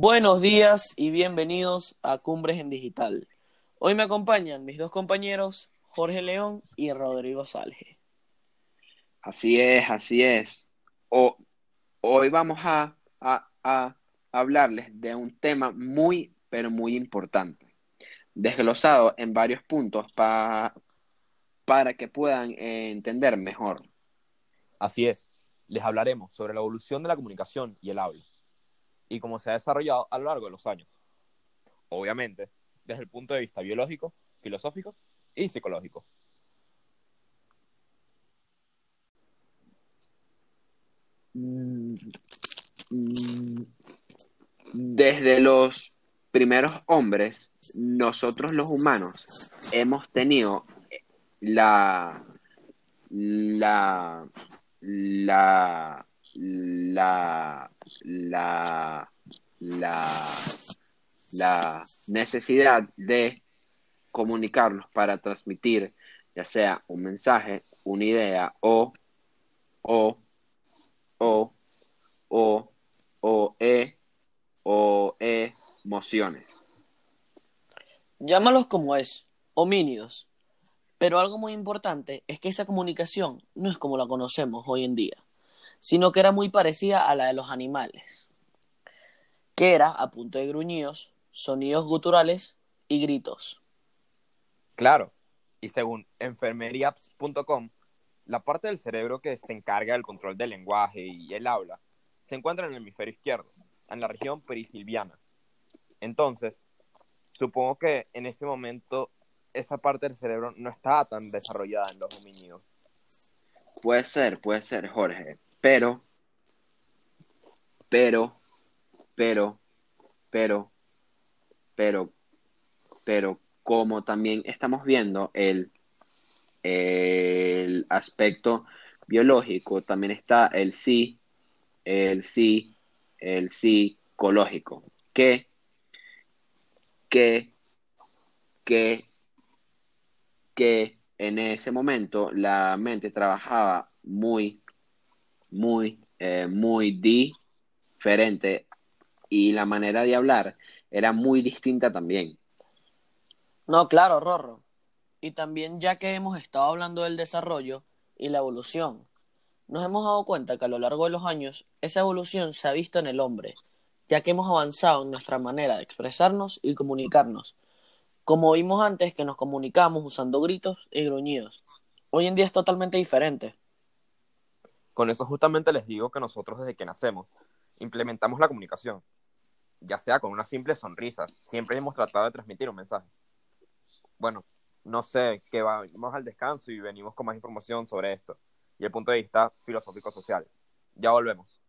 Buenos días y bienvenidos a Cumbres en Digital. Hoy me acompañan mis dos compañeros, Jorge León y Rodrigo Salge. Así es, así es. hoy vamos a, hablarles de un tema muy, pero muy importante, desglosado en varios puntos para que puedan entender mejor. Así es, les hablaremos sobre la evolución de la comunicación y el habla y cómo se ha desarrollado a lo largo de los años. Obviamente, desde el punto de vista biológico, filosófico y psicológico. Desde los primeros hombres, nosotros los humanos hemos tenido la, la, la, la, la, la, la necesidad de comunicarlos para transmitir ya sea un mensaje, una idea o, o, o, o, o, e, o, e, emociones. Llámalos como es, homínidos. Pero algo muy importante es que esa comunicación no es como la conocemos hoy en día sino que era muy parecida a la de los animales, que era a punto de gruñidos, sonidos guturales y gritos. Claro, y según enfermeriaps.com, la parte del cerebro que se encarga del control del lenguaje y el habla se encuentra en el hemisferio izquierdo, en la región perifilviana. Entonces, supongo que en ese momento esa parte del cerebro no estaba tan desarrollada en los homínidos. Puede ser, puede ser, Jorge. Pero, pero, pero, pero, pero, pero, como también estamos viendo el, el aspecto biológico, también está el sí, el sí, el psicológico, que, que, que, que en ese momento la mente trabajaba muy muy, eh, muy diferente y la manera de hablar era muy distinta también. No, claro, Rorro. Y también ya que hemos estado hablando del desarrollo y la evolución, nos hemos dado cuenta que a lo largo de los años esa evolución se ha visto en el hombre, ya que hemos avanzado en nuestra manera de expresarnos y comunicarnos. Como vimos antes que nos comunicamos usando gritos y gruñidos. Hoy en día es totalmente diferente. Con eso justamente les digo que nosotros desde que nacemos implementamos la comunicación, ya sea con una simple sonrisa, siempre hemos tratado de transmitir un mensaje. Bueno, no sé, que vamos al descanso y venimos con más información sobre esto y el punto de vista filosófico social. Ya volvemos.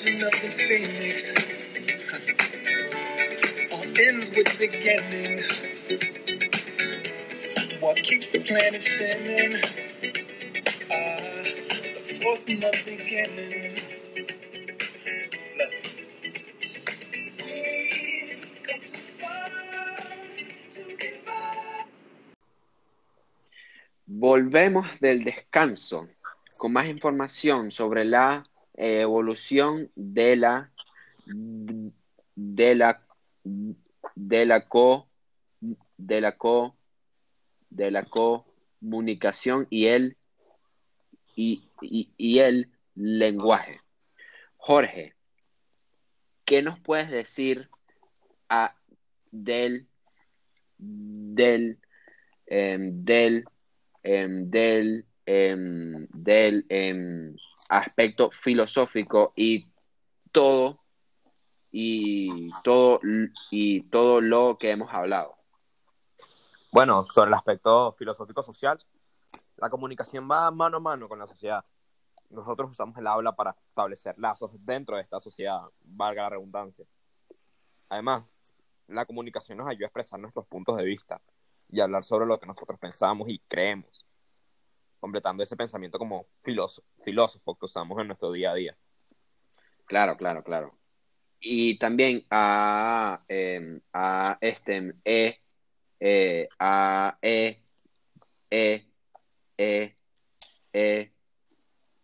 All ends with beginnings. What keeps the planet spinning? Ah, the force the beginning. Volvemos del descanso con más información sobre la evolución de la de la de la co de la co de la comunicación y el y, y, el lenguaje. Jorge, ¿qué nos puedes decir a, del del em, del em, del em, del aspecto filosófico y todo y todo y todo lo que hemos hablado. Bueno, sobre el aspecto filosófico social, la comunicación va mano a mano con la sociedad. nosotros usamos el habla para establecer lazos dentro de esta sociedad, valga la redundancia. Además, la comunicación nos ayuda a expresar nuestros puntos de vista y hablar sobre lo que nosotros pensamos y creemos, completando ese pensamiento como filósofo, que usamos en nuestro día a día. Claro, claro, claro. Y también a, em, a este, e, e, a, e, e, e, e,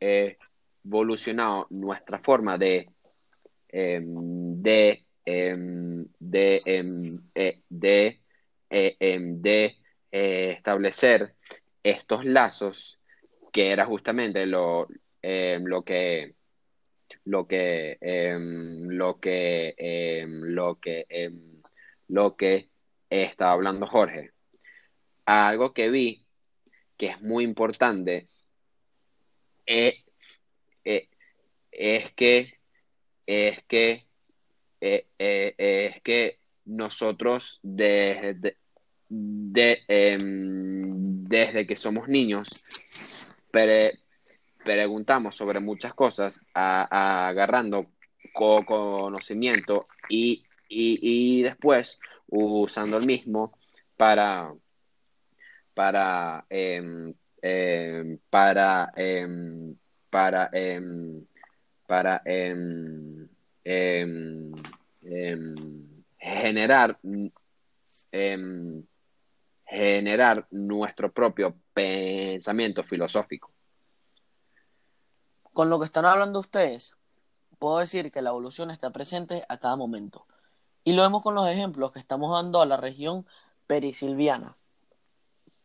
e evolucionado nuestra forma de, em, de, de, de, de eh, establecer estos lazos que era justamente lo, em, lo que lo que em, lo que em, lo que lo que estaba hablando Jorge. Algo que vi que es muy importante eh, eh, es que es que eh, es que nosotros desde de, em, desde que somos niños pre- preguntamos sobre muchas cosas agarrando co- conocimiento y, y, y después usando el mismo para para em, em, para para para generar generar nuestro propio pensamiento filosófico. Con lo que están hablando ustedes, puedo decir que la evolución está presente a cada momento. Y lo vemos con los ejemplos que estamos dando a la región perisilviana.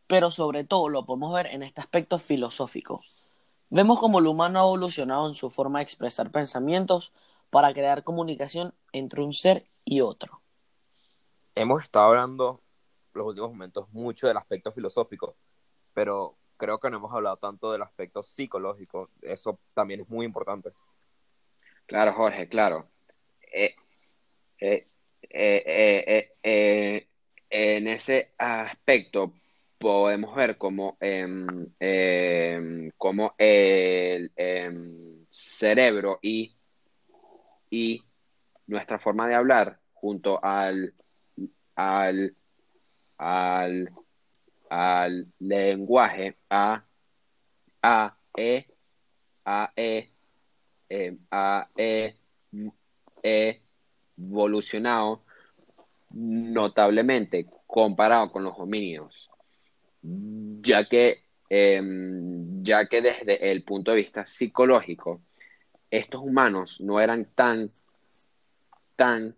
Pero sobre todo lo podemos ver en este aspecto filosófico. Vemos cómo el humano ha evolucionado en su forma de expresar pensamientos para crear comunicación entre un ser y otro. Hemos estado hablando los últimos momentos mucho del aspecto filosófico, pero creo que no hemos hablado tanto del aspecto psicológico. Eso también es muy importante. Claro, Jorge, claro. Eh, eh, eh, en ese aspecto podemos ver cómo, em, em, el em, cerebro y, y nuestra forma de hablar junto al, al, al, al lenguaje A, A, E, A, E, em, ha e- e- evolucionado notablemente comparado con los homínidos, ya que, em, ya que desde el punto de vista psicológico, estos humanos no eran tan, tan,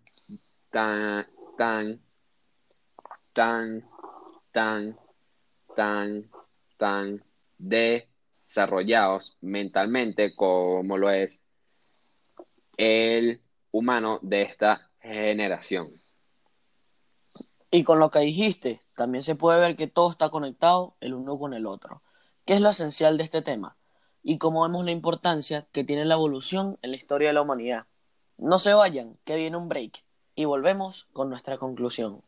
tan, tan, tan, tan, tan, tan desarrollados mentalmente como lo es el humano de esta generación. Y con lo que dijiste, también se puede ver que todo está conectado el uno con el otro, que es lo esencial de este tema, y como vemos la importancia que tiene la evolución en la historia de la humanidad. No se vayan, que viene un break, y volvemos con nuestra conclusión.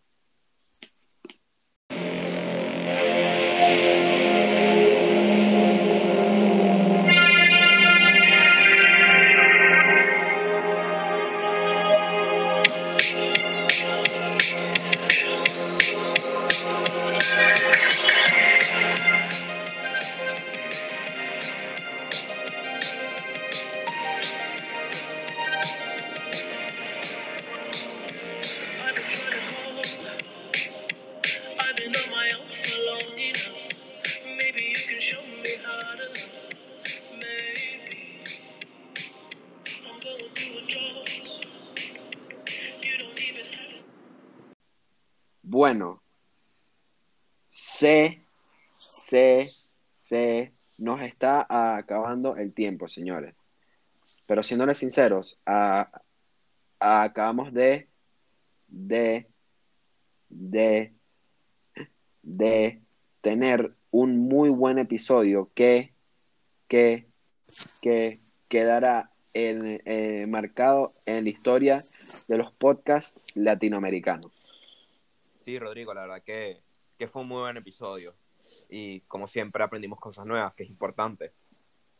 Se, se nos está acabando el tiempo, señores. Pero siéndoles sinceros, a- acabamos de, de, de, de tener un muy buen episodio que, que, que quedará en- eh, marcado en la historia de los podcasts latinoamericanos. Sí, Rodrigo, la verdad que, que fue un muy buen episodio. Y como siempre aprendimos cosas nuevas, que es importante.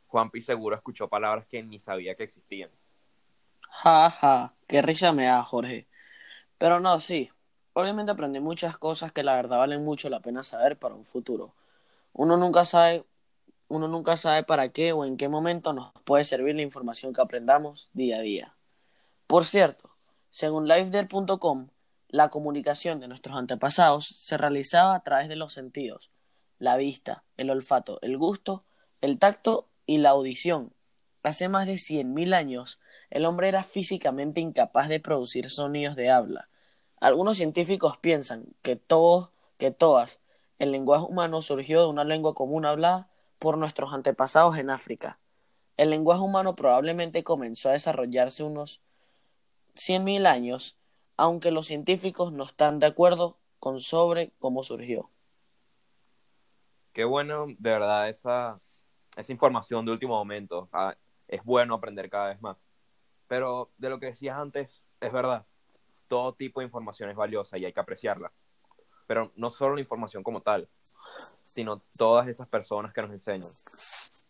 Juanpi seguro escuchó palabras que ni sabía que existían. Ja, ja, qué risa me da, Jorge. Pero no, sí. Obviamente aprendí muchas cosas que la verdad valen mucho la pena saber para un futuro. Uno nunca sabe, uno nunca sabe para qué o en qué momento nos puede servir la información que aprendamos día a día. Por cierto, según LifeDare.com, la comunicación de nuestros antepasados se realizaba a través de los sentidos, la vista, el olfato, el gusto, el tacto y la audición. Hace más de 100.000 años, el hombre era físicamente incapaz de producir sonidos de habla. Algunos científicos piensan que todos, que todas, el lenguaje humano surgió de una lengua común hablada por nuestros antepasados en África. El lenguaje humano probablemente comenzó a desarrollarse unos 100.000 años, aunque los científicos no están de acuerdo con sobre cómo surgió. Qué bueno, de verdad, esa, esa información de último momento. Ah, es bueno aprender cada vez más. Pero de lo que decías antes, es verdad. Todo tipo de información es valiosa y hay que apreciarla. Pero no solo la información como tal, sino todas esas personas que nos enseñan.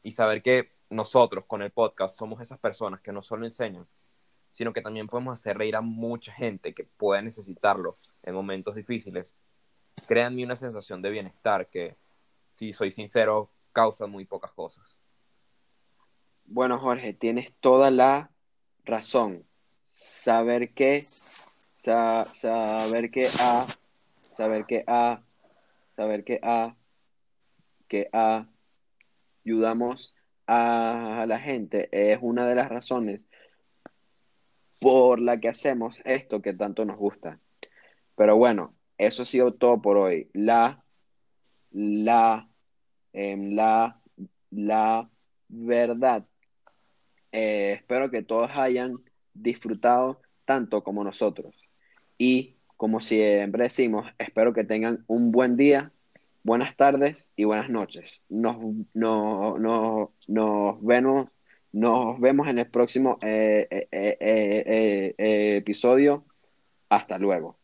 Y saber que nosotros con el podcast somos esas personas que no solo enseñan, sino que también podemos hacer reír a mucha gente que pueda necesitarlo en momentos difíciles. Créanme una sensación de bienestar que, si soy sincero, causa muy pocas cosas. Bueno, Jorge, tienes toda la razón. Saber que, sa- saber que a, saber que a, saber que a, que a, ayudamos a la gente es una de las razones por la que hacemos esto que tanto nos gusta. Pero bueno, eso ha sido todo por hoy. La, la, em, la, la verdad. Eh, espero que todos hayan disfrutado tanto como nosotros. Y como siempre decimos, espero que tengan un buen día, buenas tardes y buenas noches. Nos, no- no- nos vemos, nos vemos en el próximo eh, eh, episodio. Hasta luego.